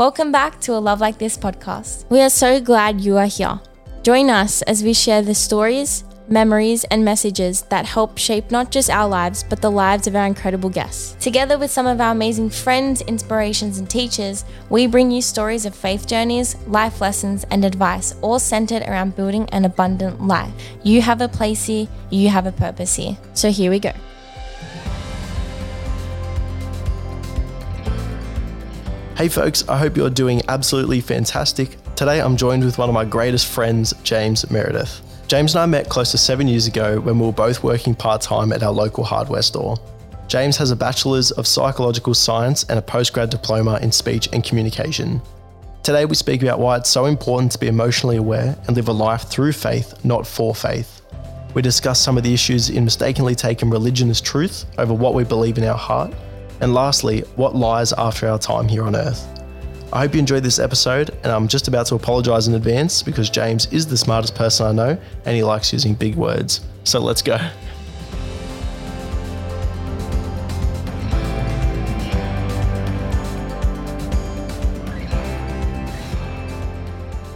Welcome back to a Love Like This podcast. We are so glad you are here. Join us as we share the stories, memories, and messages that help shape not just our lives, but the lives of our incredible guests. Together with some of our amazing friends, inspirations, and teachers, we bring you stories of faith journeys, life lessons, and advice, all centered around building an abundant life. You have a place here, you have a purpose here. So here we go. Hey folks, I hope you're doing absolutely fantastic. Today I'm joined with one of my greatest friends, James Meredith. James and I met close to seven years ago when we were both working part time at our local hardware store. James has a Bachelor's of Psychological Science and a postgrad diploma in speech and communication. Today we speak about why it's so important to be emotionally aware and live a life through faith, not for faith. We discuss some of the issues in mistakenly taking religion as truth over what we believe in our heart and lastly, what lies after our time here on earth. I hope you enjoyed this episode, and I'm just about to apologize in advance because James is the smartest person I know and he likes using big words. So let's go.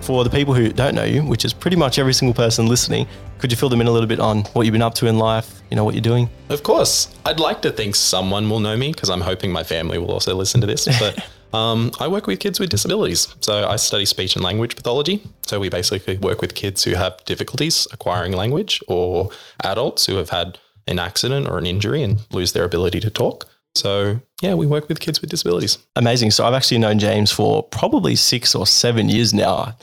For the people who don't know you, which is pretty much every single person listening, could you fill them in a little bit on what you've been up to in life, you know, what you're doing? Of course. I'd like to think someone will know me because I'm hoping my family will also listen to this. But um, I work with kids with disabilities. So I study speech and language pathology. So we basically work with kids who have difficulties acquiring language or adults who have had an accident or an injury and lose their ability to talk. So yeah, we work with kids with disabilities. Amazing. So I've actually known James for probably six or seven years now.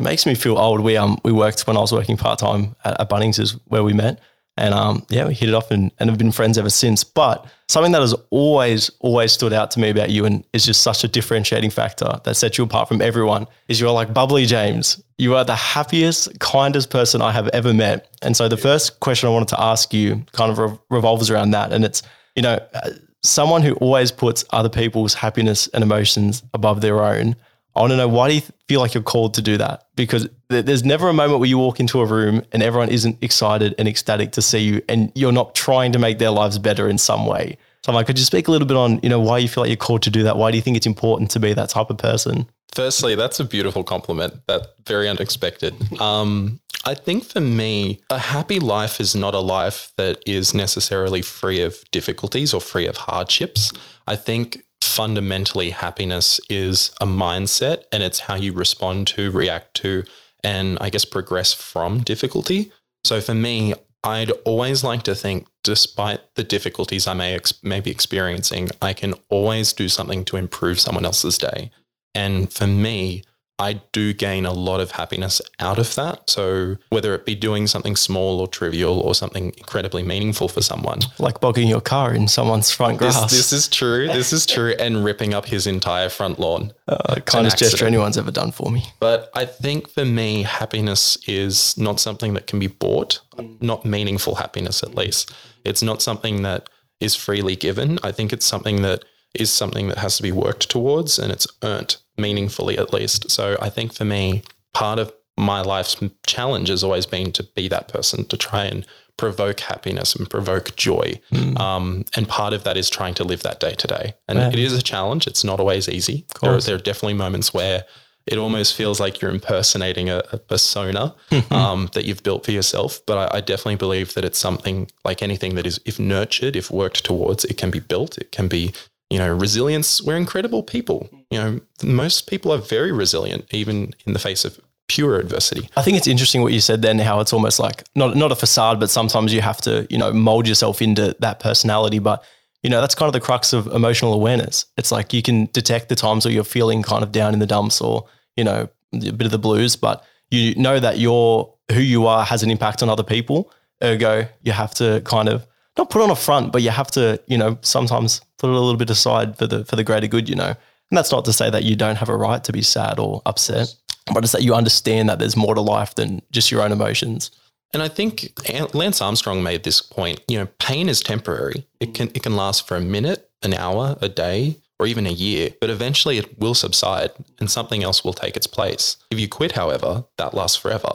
Makes me feel old. We um we worked when I was working part time at, at Bunnings is where we met. And um, yeah, we hit it off and, and have been friends ever since. But something that has always, always stood out to me about you and is just such a differentiating factor that sets you apart from everyone is you're like bubbly James. You are the happiest, kindest person I have ever met. And so the first question I wanted to ask you kind of re- revolves around that. And it's, you know, uh, someone who always puts other people's happiness and emotions above their own. I want to know why do you feel like you're called to do that? Because there's never a moment where you walk into a room and everyone isn't excited and ecstatic to see you and you're not trying to make their lives better in some way. So I'm like, could you speak a little bit on, you know, why you feel like you're called to do that? Why do you think it's important to be that type of person? Firstly, that's a beautiful compliment. That very unexpected. Um, I think for me, a happy life is not a life that is necessarily free of difficulties or free of hardships. I think fundamentally happiness is a mindset and it's how you respond to, react to, and I guess progress from difficulty. So for me, I'd always like to think, despite the difficulties I may, ex- may be experiencing, I can always do something to improve someone else's day. And for me, I do gain a lot of happiness out of that. So whether it be doing something small or trivial or something incredibly meaningful for someone. Like bogging your car in someone's front grass. This, this is true. This is true. And ripping up his entire front lawn. Uh, kindest gesture anyone's ever done for me. But I think for me, happiness is not something that can be bought, not meaningful happiness at least. It's not something that is freely given. I think it's something that is something that has to be worked towards and it's earned meaningfully at least. So I think for me, part of my life's challenge has always been to be that person to try and provoke happiness and provoke joy. Mm. Um, and part of that is trying to live that day to day. And yeah. it is a challenge. It's not always easy. There are, there are, definitely moments where it almost feels like you're impersonating a, a persona um, that you've built for yourself. But I, I, definitely believe that it's something like anything that is, if nurtured, if worked towards, it can be built. It can be you know, resilience, we're incredible people. You know, most people are very resilient, even in the face of pure adversity. I think it's interesting what you said then, how it's almost like not not a facade, but sometimes you have to, you know, mold yourself into that personality. But you know, that's kind of the crux of emotional awareness. It's like you can detect the times where you're feeling kind of down in the dumps or, you know, a bit of the blues, but you know that your who you are has an impact on other people. Ergo, you have to kind of not put on a front, but you have to, you know, sometimes put it a little bit aside for the for the greater good, you know. And that's not to say that you don't have a right to be sad or upset, but it's that you understand that there's more to life than just your own emotions. And I think Lance Armstrong made this point. You know, pain is temporary. It can it can last for a minute, an hour, a day, or even a year, but eventually it will subside and something else will take its place. If you quit, however, that lasts forever.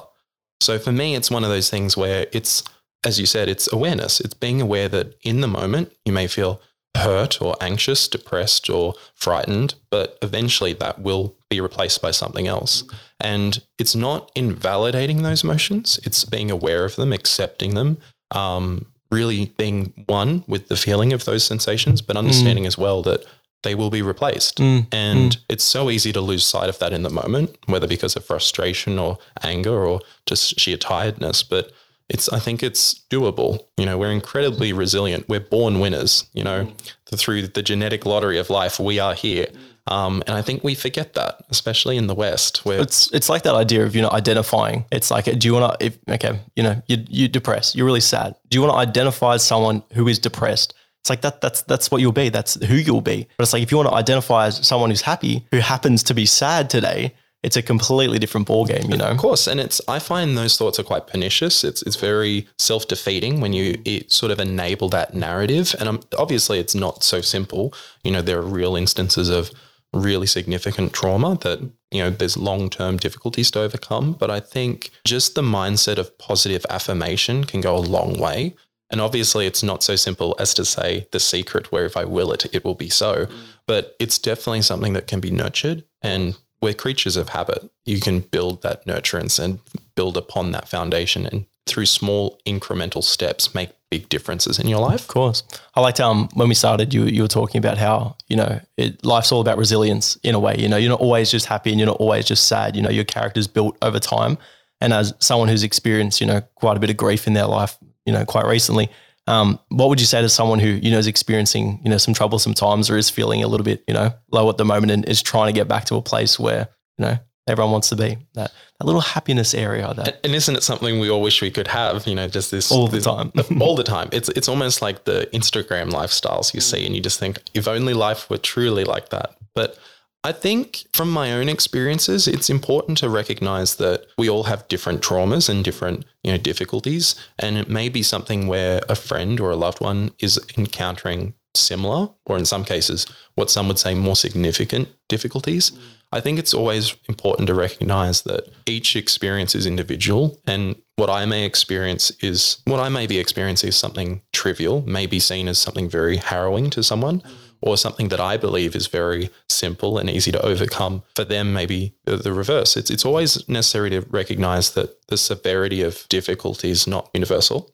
So for me, it's one of those things where it's as you said, it's awareness. It's being aware that in the moment you may feel, hurt or anxious, depressed or frightened, but eventually that will be replaced by something else. And it's not invalidating those emotions, it's being aware of them, accepting them, um, really being one with the feeling of those sensations, but understanding as well that they will be replaced. Mm, And it's so easy to lose sight of that in the moment, whether because of frustration or anger or just sheer tiredness. But it's I think it's doable. You know, we're incredibly resilient. We're born winners. You know, through the genetic lottery of life, we are here. Um, and I think we forget that, especially in the West, where It's it's like that idea of you know identifying. It's like, do you want to? If okay, you know, you you depressed, you're really sad. Do you want to identify as someone who is depressed? It's like that. That's that's what you'll be. That's who you'll be. But it's like if you want to identify as someone who's happy, who happens to be sad today, it's a completely different ballgame. You know. Of course, and it's I find those thoughts are quite pernicious. It's it's very self defeating when you it sort of enable that narrative, and um, obviously it's not so simple. You know, there are real instances of really significant trauma that you know there's long term difficulties to overcome. But I think just the mindset of positive affirmation can go a long way. And obviously, it's not so simple as to say the secret where if I will it, it will be so. But it's definitely something that can be nurtured. And we're creatures of habit. You can build that nurturance and build upon that foundation and through small incremental steps make big differences in your life. Of course. I liked um when we started you you were talking about how, you know, it, life's all about resilience in a way. You know, you're not always just happy and you're not always just sad. You know, your character's built over time. And as someone who's experienced, you know, quite a bit of grief in their life, you know, quite recently, um, what would you say to someone who, you know, is experiencing, you know, some troublesome times or is feeling a little bit, you know, low at the moment and is trying to get back to a place where, you know, everyone wants to be that, that little happiness area that And isn't it something we all wish we could have? You know, just this all the this- time. all the time. It's it's almost like the Instagram lifestyles you see, and you just think, if only life were truly like that. But I think from my own experiences, it's important to recognize that we all have different traumas and different, you know, difficulties. And it may be something where a friend or a loved one is encountering similar, or in some cases, what some would say more significant difficulties. I think it's always important to recognize that each experience is individual and what I may experience is what I may be experiencing is something trivial, may be seen as something very harrowing to someone, or something that I believe is very simple and easy to overcome. For them, maybe the, reverse. It's it's always necessary to recognize that the severity of difficulty is not universal.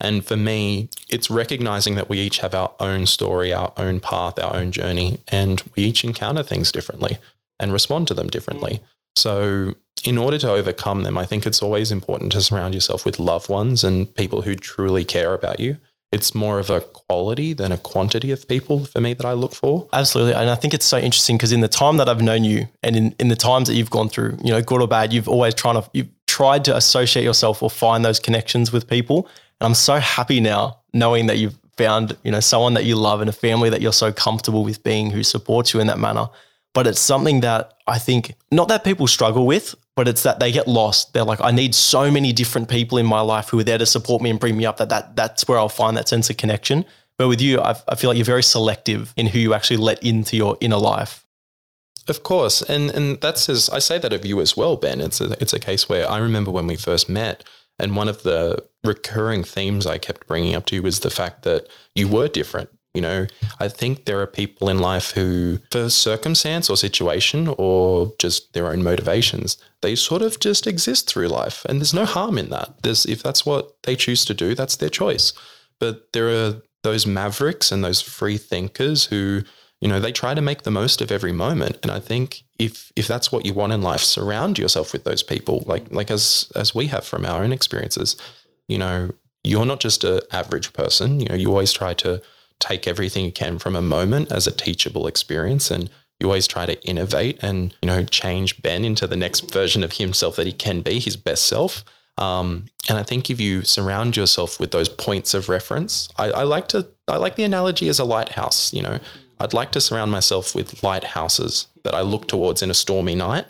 And for me, it's recognizing that we each have our own story, our own path, our own journey, and we each encounter things differently and respond to them differently. So, in order to overcome them, I think it's always important to surround yourself with loved ones and people who truly care about you. It's more of a quality than a quantity of people for me that I look for. Absolutely. And I think it's so interesting because in the time that I've known you and in, in the times that you've gone through, you know, good or bad, you've always trying to, you've tried to associate yourself or find those connections with people. And I'm so happy now knowing that you've found, you know, someone that you love and a family that you're so comfortable with being who supports you in that manner. But it's something that I think, not that people struggle with, but it's that they get lost. They're like, I need so many different people in my life who are there to support me and bring me up that, that that's where I'll find that sense of connection. But with you, I, I feel like you're very selective in who you actually let into your inner life. Of course, and and that's as I say that of you as well, Ben. It's a it's a case where I remember when we first met, and one of the recurring themes I kept bringing up to you was the fact that you were different. You know, I think there are people in life who, for circumstance or situation or just their own motivations, they sort of just exist through life, and there's no harm in that. There's if that's what they choose to do, that's their choice. But there are those mavericks and those free thinkers who you know they try to make the most of every moment and i think if if that's what you want in life surround yourself with those people like like as as we have from our own experiences you know you're not just an average person you know you always try to take everything you can from a moment as a teachable experience and you always try to innovate and you know change ben into the next version of himself that he can be his best self um, and I think if you surround yourself with those points of reference, I, I like to I like the analogy as a lighthouse. You know, I'd like to surround myself with lighthouses that I look towards in a stormy night.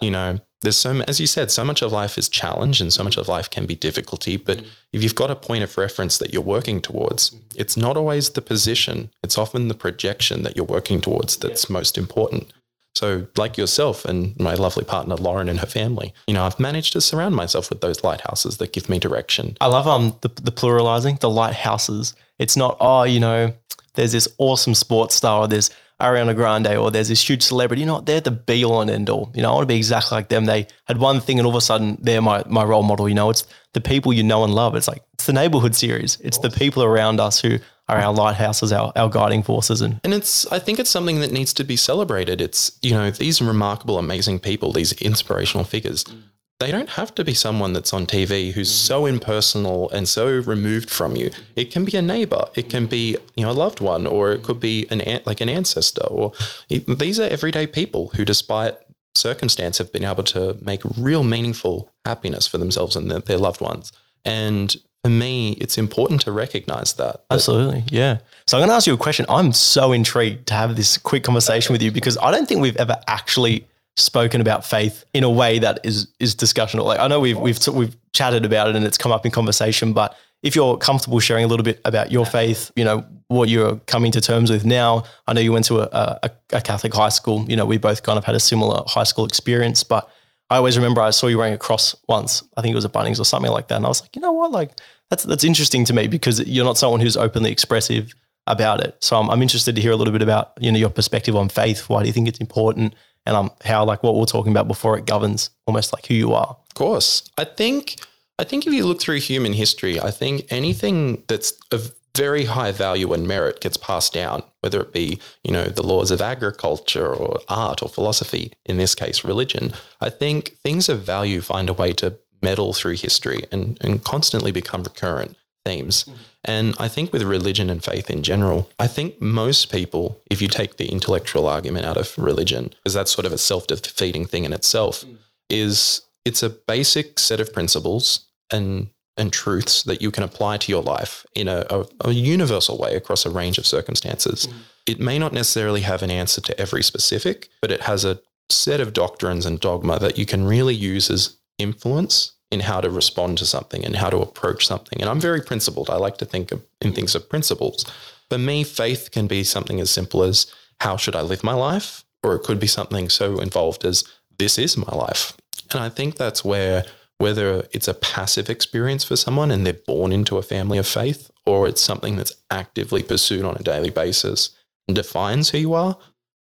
You know, there's so as you said, so much of life is challenge and so much of life can be difficulty. But if you've got a point of reference that you're working towards, it's not always the position; it's often the projection that you're working towards that's most important. So, like yourself and my lovely partner Lauren and her family, you know, I've managed to surround myself with those lighthouses that give me direction. I love um the, the pluralizing, the lighthouses. It's not, oh, you know, there's this awesome sports star, or there's Ariana Grande, or there's this huge celebrity. You know, they're the be all and end all. You know, I want to be exactly like them. They had one thing, and all of a sudden, they're my my role model. You know, it's the people you know and love. It's like it's the neighborhood series. It's the people around us who are our lighthouses, our, our guiding forces. And And it's I think it's something that needs to be celebrated. It's you know these remarkable, amazing people, these inspirational figures. Mm. They don't have to be someone that's on TV who's mm. so impersonal and so removed from you. It can be a neighbor, it can be you know a loved one, or it could be an like an ancestor. Or these are everyday people who, despite circumstance, have been able to make real meaningful happiness for themselves and their, their loved ones. And for me, it's important to recognize that. that Absolutely. Yeah. So I'm going to ask you a question. I'm so intrigued to have this quick conversation with you because I don't think we've ever actually spoken about faith in a way that is is discussional. Like I know we've we've we've chatted about it and it's come up in conversation, but if you're comfortable sharing a little bit about your faith, you know what you're coming to terms with now. I know you went to a, a, a Catholic high school. You know we both kind of had a similar high school experience, but I always remember I saw you wearing a cross once. I think it was a Bunnings or something like that, and I was like, you know what, like that's that's interesting to me because you're not someone who's openly expressive about it. So I'm, I'm interested to hear a little bit about you know your perspective on faith. Why do you think it's important, and um how like what we we're talking about before it governs almost like who you are. Of course. I think I think if you look through human history, I think anything that's of very high value and merit gets passed down, whether it be, you know, the laws of agriculture or art or philosophy, in this case, religion. I think things of value find a way to meddle through history and, and constantly become recurrent themes. And I think with religion and faith in general, I think most people, if you take the intellectual argument out of religion, because that's sort of a self defeating thing in itself, is it's a basic set of principles and and truths that you can apply to your life in a, a, a universal way across a range of circumstances. Mm-hmm. It may not necessarily have an answer to every specific, but it has a set of doctrines and dogma that you can really use as influence in how to respond to something and how to approach something. And I'm very principled. I like to think of, in things of principles. For me, faith can be something as simple as how should I live my life? Or it could be something so involved as this is my life. And I think that's where whether it's a passive experience for someone and they're born into a family of faith, or it's something that's actively pursued on a daily basis and defines who you are,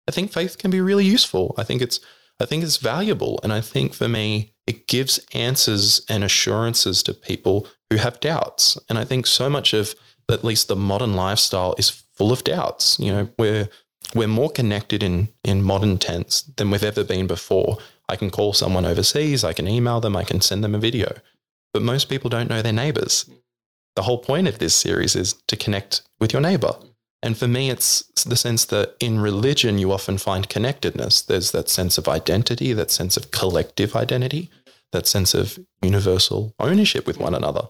I think faith can be really useful. I think it's I think it's valuable. And I think for me, it gives answers and assurances to people who have doubts. And I think so much of at least the modern lifestyle is full of doubts. You know, we're we're more connected in in modern tense than we've ever been before. I can call someone overseas, I can email them, I can send them a video. But most people don't know their neighbors. The whole point of this series is to connect with your neighbor. And for me, it's the sense that in religion, you often find connectedness. There's that sense of identity, that sense of collective identity, that sense of universal ownership with one another.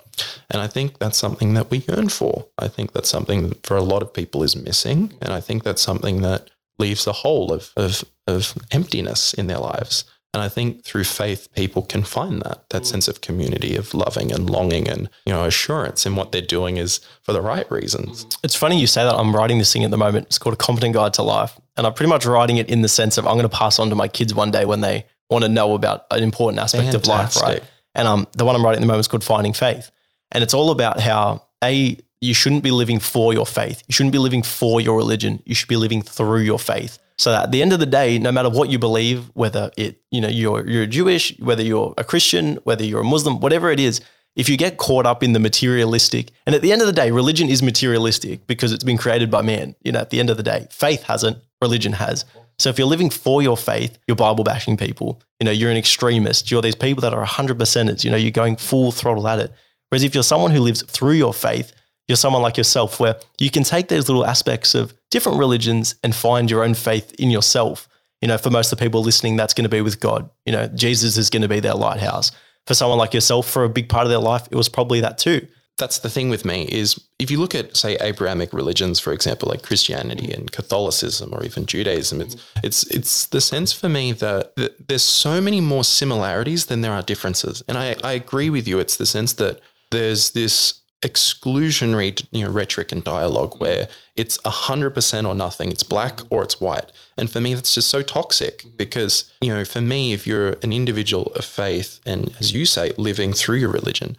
And I think that's something that we yearn for. I think that's something that for a lot of people is missing. And I think that's something that leaves a hole of, of, of emptiness in their lives. And I think through faith, people can find that, that sense of community, of loving and longing and, you know, assurance in what they're doing is for the right reasons. It's funny you say that. I'm writing this thing at the moment. It's called A Competent Guide to Life. And I'm pretty much writing it in the sense of I'm going to pass on to my kids one day when they want to know about an important aspect of life, right? And um, the one I'm writing at the moment is called Finding Faith. And it's all about how, A, you shouldn't be living for your faith. You shouldn't be living for your religion. You should be living through your faith. So at the end of the day, no matter what you believe, whether it, you know, you're you're Jewish, whether you're a Christian, whether you're a Muslim, whatever it is, if you get caught up in the materialistic, and at the end of the day, religion is materialistic because it's been created by man. You know, at the end of the day, faith hasn't, religion has. So if you're living for your faith, you're Bible bashing people. You know, you're an extremist. You're these people that are 100 percenters. You know, you're going full throttle at it. Whereas if you're someone who lives through your faith, you're someone like yourself where you can take those little aspects of different religions and find your own faith in yourself. You know, for most of the people listening, that's going to be with God. You know, Jesus is going to be their lighthouse. For someone like yourself, for a big part of their life, it was probably that too. That's the thing with me is if you look at, say, Abrahamic religions, for example, like Christianity and Catholicism or even Judaism, it's it's it's the sense for me that, that there's so many more similarities than there are differences. And I, I agree with you. It's the sense that there's this exclusionary you know, rhetoric and dialogue where it's 100% or nothing. It's black or it's white. And for me, that's just so toxic because, you know, for me, if you're an individual of faith and, as you say, living through your religion,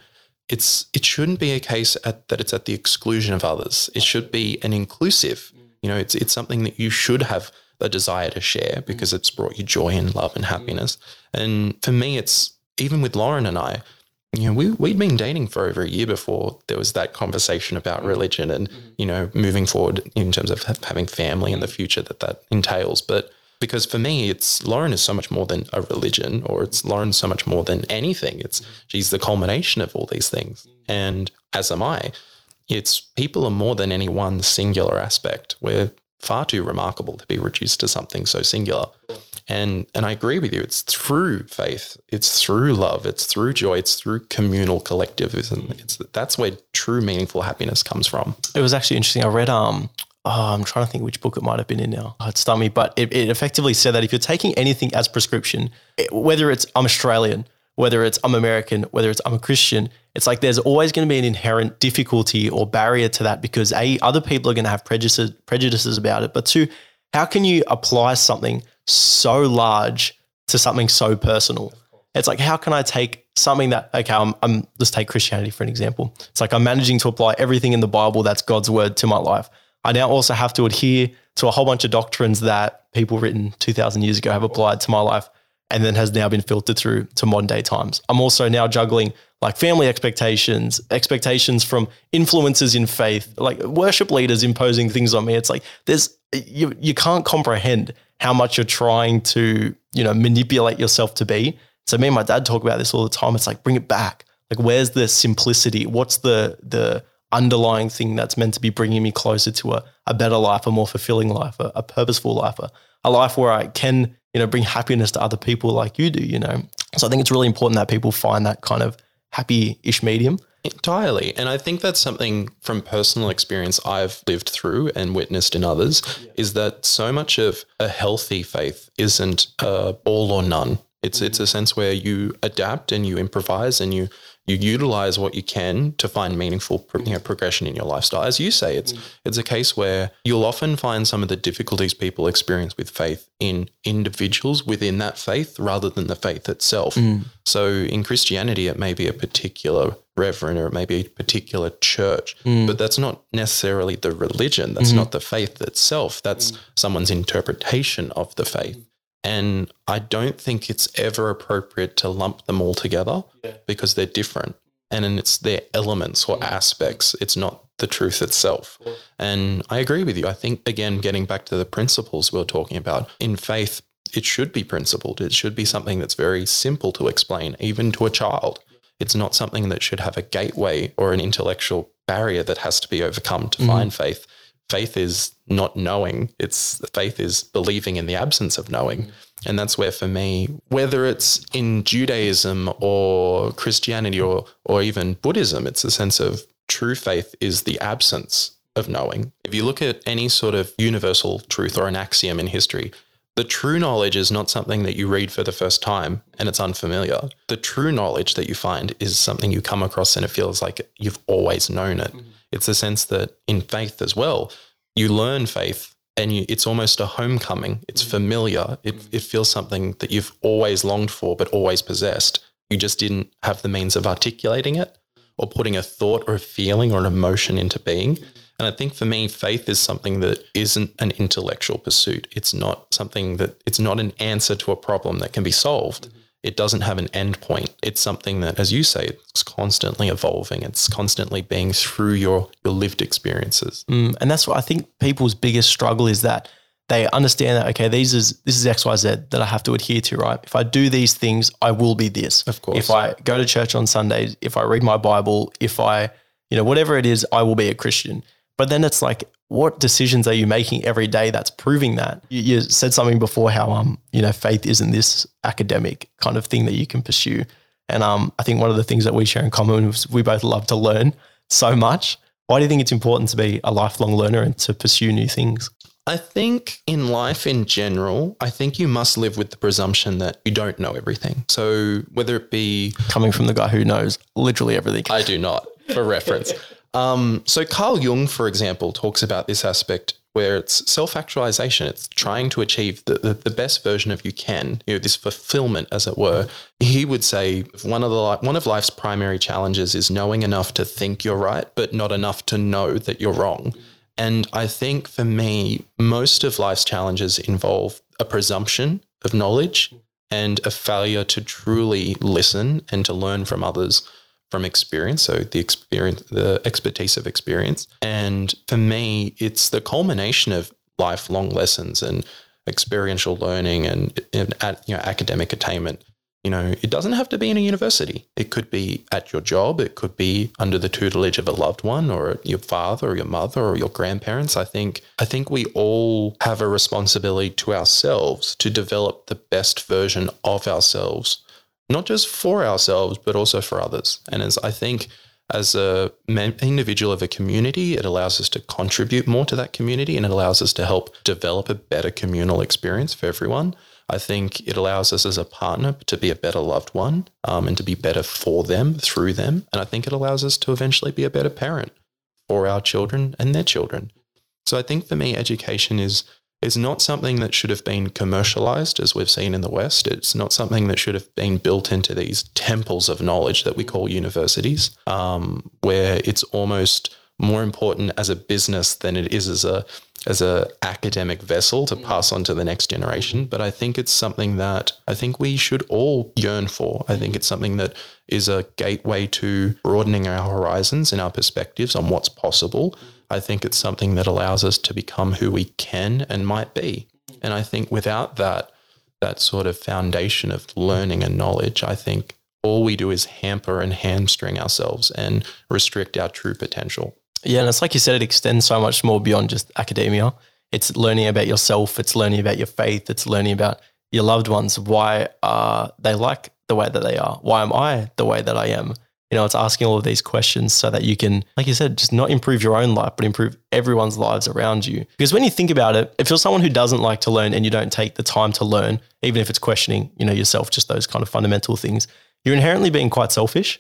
it's it shouldn't be a case at, that it's at the exclusion of others. It should be an inclusive You know, it's it's something that you should have a desire to share because it's brought you joy and love and happiness. And for me, it's even with Lauren and I, you know, we we'd been dating for over a year before there was that conversation about religion and mm-hmm. you know moving forward in terms of having family and the future that that entails. But because for me, it's Lauren is so much more than a religion, or it's Lauren so much more than anything. It's mm-hmm. she's the culmination of all these things, mm-hmm. and as am I. It's people are more than any one singular aspect. We're far too remarkable to be reduced to something so singular. And and I agree with you. It's through faith. It's through love. It's through joy. It's through communal collectivism. It's that's where true meaningful happiness comes from. It was actually interesting. I read um oh, I'm trying to think which book it might have been in now. Oh, it's me, but it, it effectively said that if you're taking anything as prescription, it, whether it's I'm Australian, whether it's I'm American, whether it's I'm a Christian, it's like there's always going to be an inherent difficulty or barrier to that because a other people are going to have prejudices prejudices about it, but two, how can you apply something so large to something so personal? It's like how can I take something that okay, I'm, I'm let's take Christianity for an example. It's like I'm managing to apply everything in the Bible that's God's word to my life. I now also have to adhere to a whole bunch of doctrines that people written 2000 years ago have applied to my life and then has now been filtered through to modern day times. I'm also now juggling like family expectations, expectations from influences in faith, like worship leaders imposing things on me. It's like there's you you can't comprehend how much you're trying to, you know, manipulate yourself to be. So me and my dad talk about this all the time. It's like bring it back. Like where's the simplicity? What's the the underlying thing that's meant to be bringing me closer to a, a better life, a more fulfilling life, a, a purposeful life, a, a life where I can, you know, bring happiness to other people like you do, you know. So I think it's really important that people find that kind of happy-ish medium. Entirely. And I think that's something from personal experience I've lived through and witnessed in others yeah. is that so much of a healthy faith isn't uh, all or none. It's it's a sense where you adapt and you improvise and you you utilize what you can to find meaningful you know, progression in your lifestyle. As you say, it's mm. it's a case where you'll often find some of the difficulties people experience with faith in individuals within that faith rather than the faith itself. Mm. So in Christianity, it may be a particular reverend or it may be a particular church, mm. but that's not necessarily the religion. That's mm-hmm. not the faith itself. That's mm. someone's interpretation of the faith. And I don't think it's ever appropriate to lump them all together yeah. because they're different. And then it's their elements or aspects. It's not the truth itself. And I agree with you. I think, again, getting back to the principles we are talking about, in faith, it should be principled. It should be something that's very simple to explain, even to a child. It's not something that should have a gateway or an intellectual barrier that has to be overcome to mm-hmm. find faith faith is not knowing. It's faith is believing in the absence of knowing. And that's where for me, whether it's in Judaism or Christianity or or even Buddhism, it's a sense of true faith is the absence of knowing. If you look at any sort of universal truth or an axiom in history, the true knowledge is not something that you read for the first time and it's unfamiliar. The true knowledge that you find is something you come across and it feels like you've always known it. Mm-hmm. It's the sense that in faith as well, you learn faith and you, it's almost a homecoming. It's mm. familiar. It, mm. it feels something that you've always longed for, but always possessed. You just didn't have the means of articulating it or putting a thought or a feeling or an emotion into being. And I think for me, faith is something that isn't an intellectual pursuit. It's not something that it's not an answer to a problem that can be solved it doesn't have an end point. It's something that, as you say, it's constantly evolving. It's constantly being through your your lived experiences. Mm, and that's what I think people's biggest struggle is that they understand that okay, these is this is X Y Z that I have to adhere to. Right? If I do these things, I will be this. Of course. If I go to church on Sundays, if I read my Bible, if I you know whatever it is, I will be a Christian. But then it's like, what decisions are you making every day that's proving that? You, you, said something before how um you know faith isn't this academic kind of thing that you can pursue, and um I think one of the things that we share in common is we both love to learn so much. Why do you think it's important to be a lifelong learner and to pursue new things? I think in life in general, I think you must live with the presumption that you don't know everything. So whether it be coming from the guy who knows literally everything, I do not, for reference. Um, so Carl Jung, for example, talks about this aspect where it's self-actualization. It's trying to achieve the, the, the, best version of you can, you know, this fulfillment, as it were. He would say one of the one of life's primary challenges is knowing enough to think you're right, but not enough to know that you're wrong. And I think for me, most of life's challenges involve a presumption of knowledge and a failure to truly listen and to learn from others from experience. So the experience, the expertise of experience. And for me, it's the culmination of lifelong lessons and experiential learning and, and you know, academic attainment you know, it doesn't have to be in a university. It could be at your job. It could be under the tutelage of a loved one or your father or your mother or your grandparents. I think I think we all have a responsibility to ourselves to develop the best version of ourselves, not just for ourselves, but also for others. And as I think as a individual of a community, it allows us to contribute more to that community and it allows us to help develop a better communal experience for everyone. I think it allows us as a partner to be a better loved one um, and to be better for them through them. And I think it allows us to eventually be a better parent for our children and their children. So I think for me, education is is not something that should have been commercialized as we've seen in the West. It's not something that should have been built into these temples of knowledge that we call universities, um, where it's almost more important as a business than it is as a as a academic vessel to pass on to the next generation. But I think it's something that I think we should all yearn for. I think it's something that is a gateway to broadening our horizons and our perspectives on what's possible. I think it's something that allows us to become who we can and might be. And I think without that, that sort of foundation of learning and knowledge, I think all we do is hamper and hamstring ourselves and restrict our true potential. Yeah, and it's like you said, it extends so much more beyond just academia. It's learning about yourself, it's learning about your faith, it's learning about your loved ones. Why are they like the way that they are? Why am I the way that I am? You know, it's asking all of these questions so that you can, like you said, just not improve your own life, but improve everyone's lives around you. Because when you think about it, if you're someone who doesn't like to learn and you don't take the time to learn, even if it's questioning, you know, yourself, just those kind of fundamental things, you're inherently being quite selfish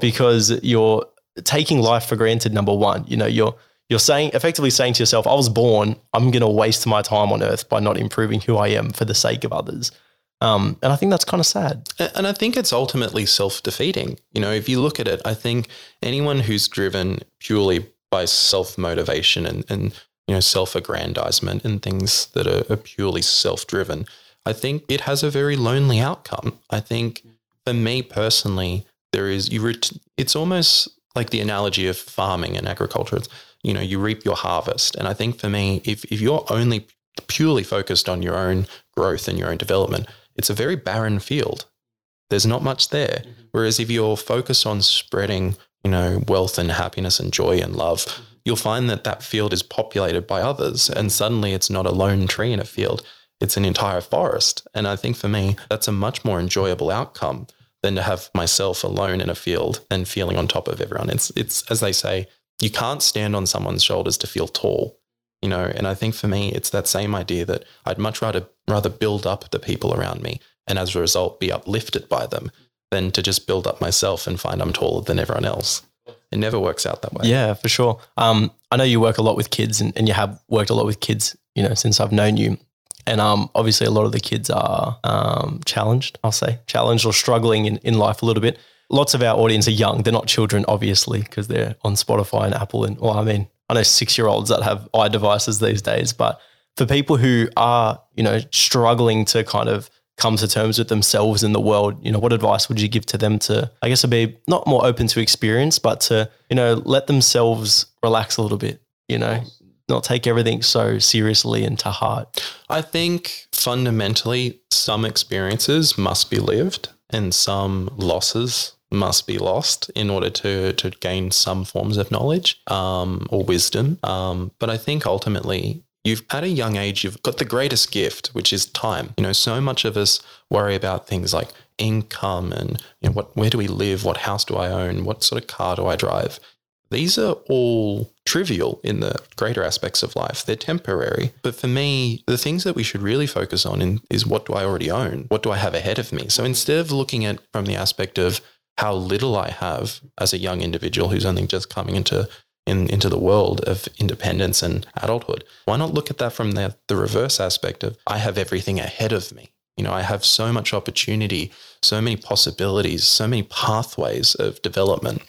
because you're taking life for granted. Number one, you know, you're you're saying effectively saying to yourself, I was born, I'm going to waste my time on earth by not improving who I am for the sake of others. Um, and I think that's kind of sad. And I think it's ultimately self defeating. You know, if you look at it, I think anyone who's driven purely by self motivation and, and, you know, self aggrandizement and things that are, are purely self driven, I think it has a very lonely outcome. I think for me personally, there is, you, ret- it's almost like the analogy of farming and agriculture. It's, you know, you reap your harvest. And I think for me, if, if you're only purely focused on your own growth and your own development, it's a very barren field. There's not much there. Mm-hmm. Whereas if you're focused on spreading, you know, wealth and happiness and joy and love, mm-hmm. you'll find that that field is populated by others. And suddenly it's not a lone tree in a field, it's an entire forest. And I think for me, that's a much more enjoyable outcome than to have myself alone in a field and feeling on top of everyone. It's it's as they say, you can't stand on someone's shoulders to feel tall. You know, and I think for me it's that same idea that I'd much rather rather build up the people around me and as a result be uplifted by them than to just build up myself and find I'm taller than everyone else. It never works out that way. Yeah, for sure. Um, I know you work a lot with kids and, and you have worked a lot with kids, you know, since I've known you. And um, obviously, a lot of the kids are um, challenged, I'll say, challenged or struggling in, in life a little bit. Lots of our audience are young. They're not children, obviously, because they're on Spotify and Apple. And, well, I mean, I know six year olds that have iDevices these days. But for people who are, you know, struggling to kind of come to terms with themselves in the world, you know, what advice would you give to them to, I guess, to be not more open to experience, but to, you know, let themselves relax a little bit, you know, not take everything so seriously and to heart? I think fundamentally, some experiences must be lived and some losses must be lost in order to to gain some forms of knowledge um, or wisdom. Um, but I think ultimately, you've at a young age, you've got the greatest gift, which is time. You know, so much of us worry about things like income and you know what where do we live, what house do I own, what sort of car do I drive. These are all trivial in the greater aspects of life. They're temporary. But for me, the things that we should really focus on in, is what do I already own? What do I have ahead of me? So instead of looking at from the aspect of how little I have as a young individual who's only just coming into in, into the world of independence and adulthood, why not look at that from the, the reverse aspect of I have everything ahead of me? You know, I have so much opportunity, so many possibilities, so many pathways of development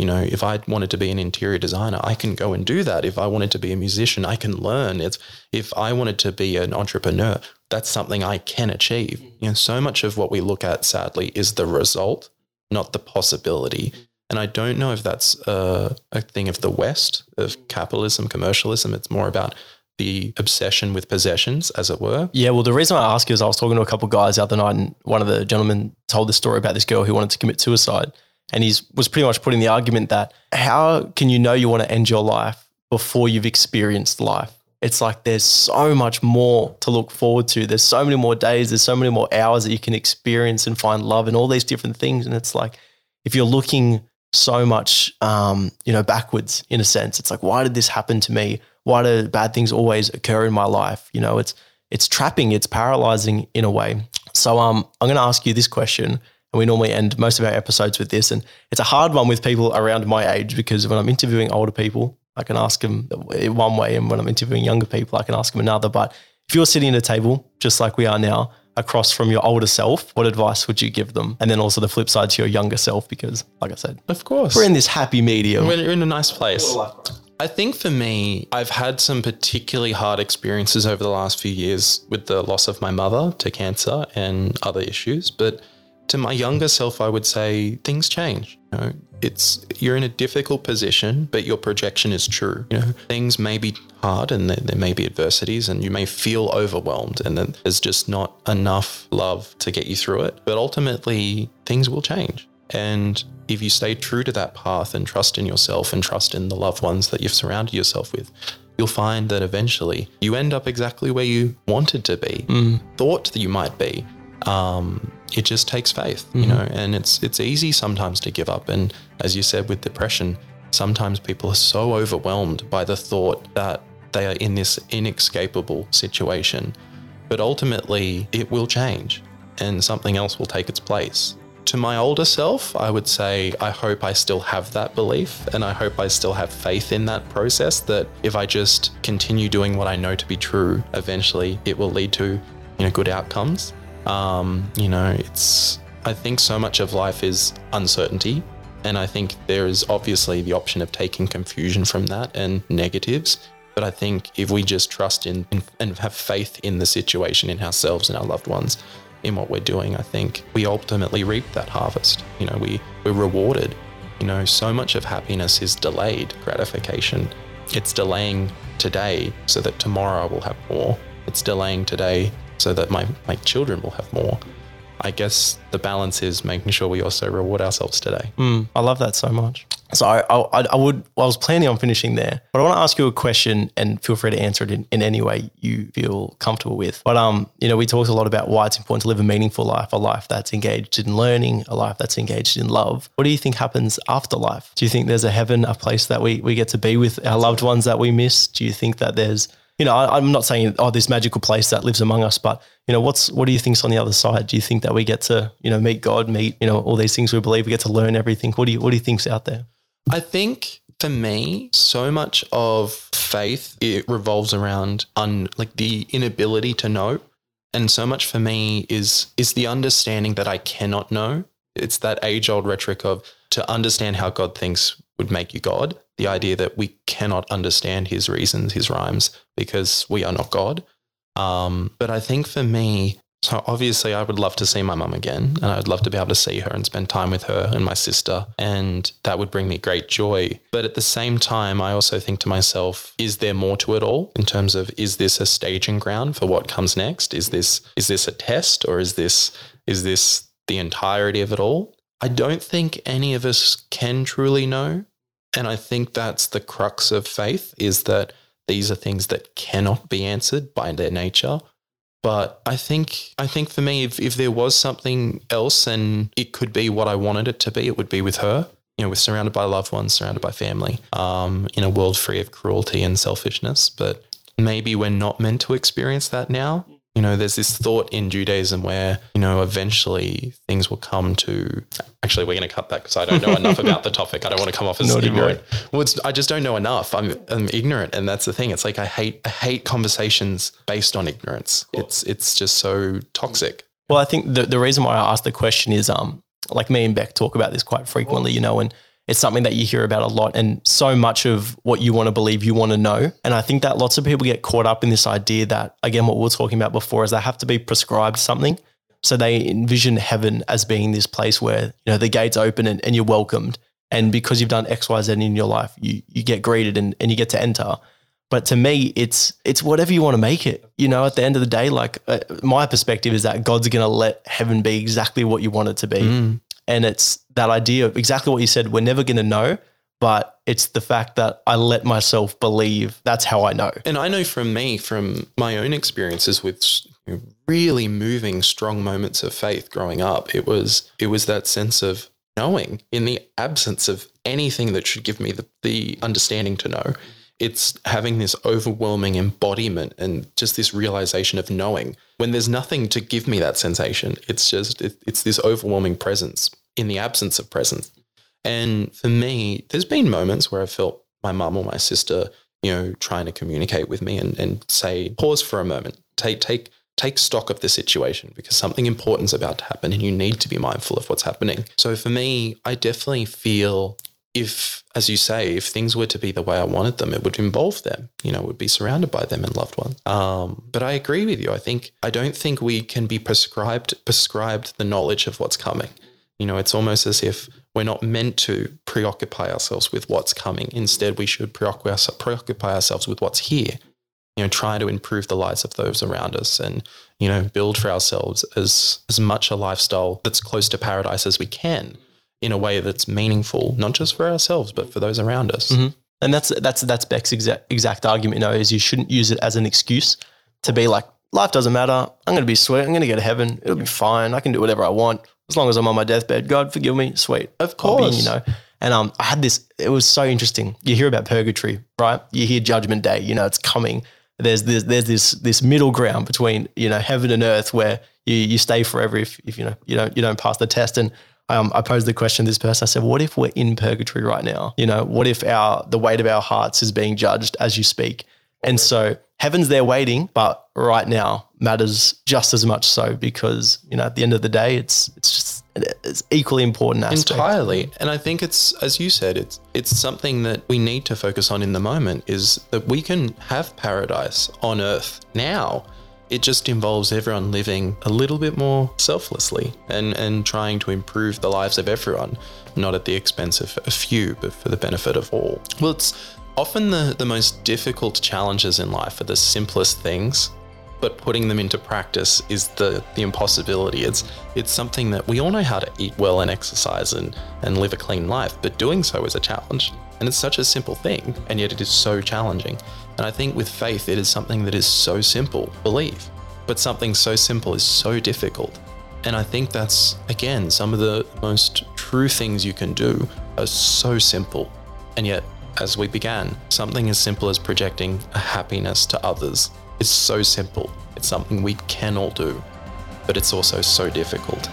You know, if I wanted to be an interior designer, I can go and do that. If I wanted to be a musician, I can learn. It's if I wanted to be an entrepreneur, that's something I can achieve. You know, so much of what we look at, sadly, is the result, not the possibility. And I don't know if that's a, a thing of the West, of capitalism, commercialism. It's more about the obsession with possessions, as it were. Yeah, well, the reason I ask is I was talking to a couple of guys the other night, and one of the gentlemen told the story about this girl who wanted to commit suicide, and he was pretty much putting the argument that how can you know you want to end your life before you've experienced life? It's like there's so much more to look forward to. There's so many more days. There's so many more hours that you can experience and find love and all these different things. And it's like if you're looking so much, um, you know, backwards in a sense. It's like, why did this happen to me? Why do bad things always occur in my life? You know, it's it's trapping, it's paralyzing in a way. So, um, I'm going to ask you this question, and we normally end most of our episodes with this, and it's a hard one with people around my age because when I'm interviewing older people, I can ask them one way, and when I'm interviewing younger people, I can ask them another. But if you're sitting at a table just like we are now, across from your older self, what advice would you give them? And then also the flip side to your younger self, because like I said, Of course. we're in this happy medium. We're in a nice place. I think for me, I've had some particularly hard experiences over the last few years with the loss of my mother to cancer and other issues. But to my younger self, I would say things change. You know, it's you're in a difficult position, but your projection is true. You know, things may be hard and there, there may be adversities, and you may feel overwhelmed, and then there's just not enough love to get you through it. But ultimately, things will change. And if you stay true to that path and trust in yourself and trust in the loved ones that you've surrounded yourself with, you'll find that eventually you end up exactly where you wanted to be, thought that you might be. Um, it just takes faith, you mm-hmm. know, and it's it's easy sometimes to give up. And as you said with depression, sometimes people are so overwhelmed by the thought that they are in this inescapable situation. But ultimately, it will change and something else will take its place. To my older self, I would say I hope I still have that belief and I hope I still have faith in that process that if I just continue doing what I know to be true, eventually it will lead to, you know, good outcomes. Um, you know, it's I think so much of life is uncertainty and I think there is obviously the option of taking confusion from that and negatives. But I think if we just trust in, in and have faith in the situation, in ourselves and our loved ones, in what we're doing, I think we ultimately reap that harvest. You know, we, we're rewarded. You know, so much of happiness is delayed gratification. It's delaying today so that tomorrow I will have more. It's delaying today so that my, my children will have more. I guess the balance is making sure we also reward ourselves today. Mm, I love that so much. So I, I, I would, I was planning on finishing there, but I want to ask you a question, and feel free to answer it in, in any way you feel comfortable with. But um, you know, we talked a lot about why it's important to live a meaningful life, a life that's engaged in learning, a life that's engaged in love. What do you think happens after life? Do you think there's a heaven, a place that we we get to be with our loved ones that we miss? Do you think that there's you know, I, I'm not saying oh, this magical place that lives among us, but you know, what's what do you think's on the other side? Do you think that we get to you know meet God, meet you know all these things we believe, we get to learn everything? What do you what do you think's out there? I think for me, so much of faith it revolves around un, like the inability to know, and so much for me is is the understanding that I cannot know. It's that age old rhetoric of to understand how God thinks would make you God. The idea that we cannot understand His reasons, His rhymes, because we are not God. Um, but I think for me, so obviously, I would love to see my mum again, and I'd love to be able to see her and spend time with her and my sister, and that would bring me great joy. But at the same time, I also think to myself, is there more to it all in terms of is this a staging ground for what comes next? Is this is this a test, or is this is this the entirety of it all? I don't think any of us can truly know, and I think that's the crux of faith: is that these are things that cannot be answered by their nature. But I think I think for me, if, if there was something else and it could be what I wanted it to be, it would be with her. You know, we're surrounded by loved ones, surrounded by family, um, in a world free of cruelty and selfishness. But maybe we're not meant to experience that now. You know, there's this thought in Judaism where, you know, eventually things will come to. Actually, we're going to cut that because I don't know enough about the topic. I don't want to come off as Nor do ignorant. Well, it's, I just don't know enough. I'm, I'm ignorant, and that's the thing. It's like I hate I hate conversations based on ignorance. It's it's just so toxic. Well, I think the, the reason why I asked the question is um like me and Beck talk about this quite frequently, you know, and it's something that you hear about a lot and so much of what you want to believe you want to know. And i think that lots of people get caught up in this idea that again what we are talking about before is they have to be prescribed something. So they envision heaven as being this place where you know the gates open and, and you're welcomed. And because you've done xyz in your life you you get greeted and, and you get to enter. But to me it's it's whatever you want to make it. You know at the end of the day like uh, my perspective is that god's going to let heaven be exactly what you want it to be. Mm. And it's that idea of exactly what you said we're never going to know but it's the fact that i let myself believe that's how i know And I know from me, from my own experiences with really moving, strong moments of faith growing up, it was it was that sense of knowing in the absence of anything that should give me the, the understanding to know. It's having this overwhelming embodiment and just this realization of knowing when there's nothing to give me that sensation. It's just it, it's this overwhelming presence in the absence of presence. And for me, there's been moments where I felt my mum or my sister, you know, trying to communicate with me and, and say, pause for a moment, take take take stock of the situation because something important's about to happen and you need to be mindful of what's happening. So for me, I definitely feel if, as you say, if things were to be the way I wanted them, it would involve them, you know, would be surrounded by them and loved ones. Um, but I agree with you. I think I don't think we can be prescribed prescribed the knowledge of what's coming. You know, it's almost as if we're not meant to preoccupy ourselves with what's coming. Instead, we should preoccupy, ourselves with what's here. You know, try to improve the lives of those around us and, you know, build for ourselves as, as much a lifestyle that's close to paradise as we can in a way that's meaningful, not just for ourselves, but for those around us. Mhm. and that's that's that's beck's exact, exact argument you know is you shouldn't use it as an excuse to be like life doesn't matter i'm going to be sweet i'm going to go to heaven it'll be fine i can do whatever i want as long as i'm on my deathbed god forgive me sweet Of I'll be, course. you know. And um, I had this. It was so interesting. You hear about purgatory, right? You hear Judgment Day. You know, it's coming. There's this. There's this. This middle ground between you know heaven and earth where you you stay forever if if you know you don't you don't pass the test. And um, I posed the question to this person. I said, "What if we're in purgatory right now? You know, what if our the weight of our hearts is being judged as you speak? And so heaven's there waiting, but right now matters just as much so because you know at the end of the day, it's it's just it's equally important aspect. Entirely. And I think it's as you said, it's it's something that we need to focus on in the moment is that we can have paradise on earth now. It just involves everyone living a little bit more selflessly and, and trying to improve the lives of everyone, not at the expense of a few, but for the benefit of all. Well, it's often the, the most difficult challenges in life are the simplest things but putting them into practice is the the impossibility. It's it's something that we all know how to eat well and exercise and and live a clean life, but doing so is a challenge. And it's such a simple thing, and yet it is so challenging. And I think with faith, it is something that is so simple, believe, but something so simple is so difficult. And I think that's again some of the most true things you can do are so simple, and yet. As we began, something as simple as projecting a happiness to others is so simple. It's something we can all do, but it's also so difficult.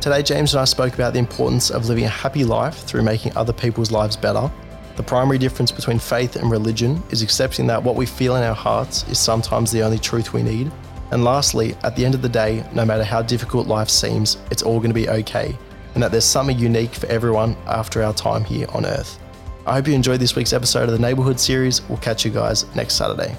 Today, James and I spoke about the importance of living a happy life through making other people's lives better. The primary difference between faith and religion is accepting that what we feel in our hearts is sometimes the only truth we need. And lastly, at the end of the day, no matter how difficult life seems, it's all going to be okay, and that there's something unique for everyone after our time here on earth. I hope you enjoyed this week's episode of the Neighborhood series. We'll catch you guys next Saturday.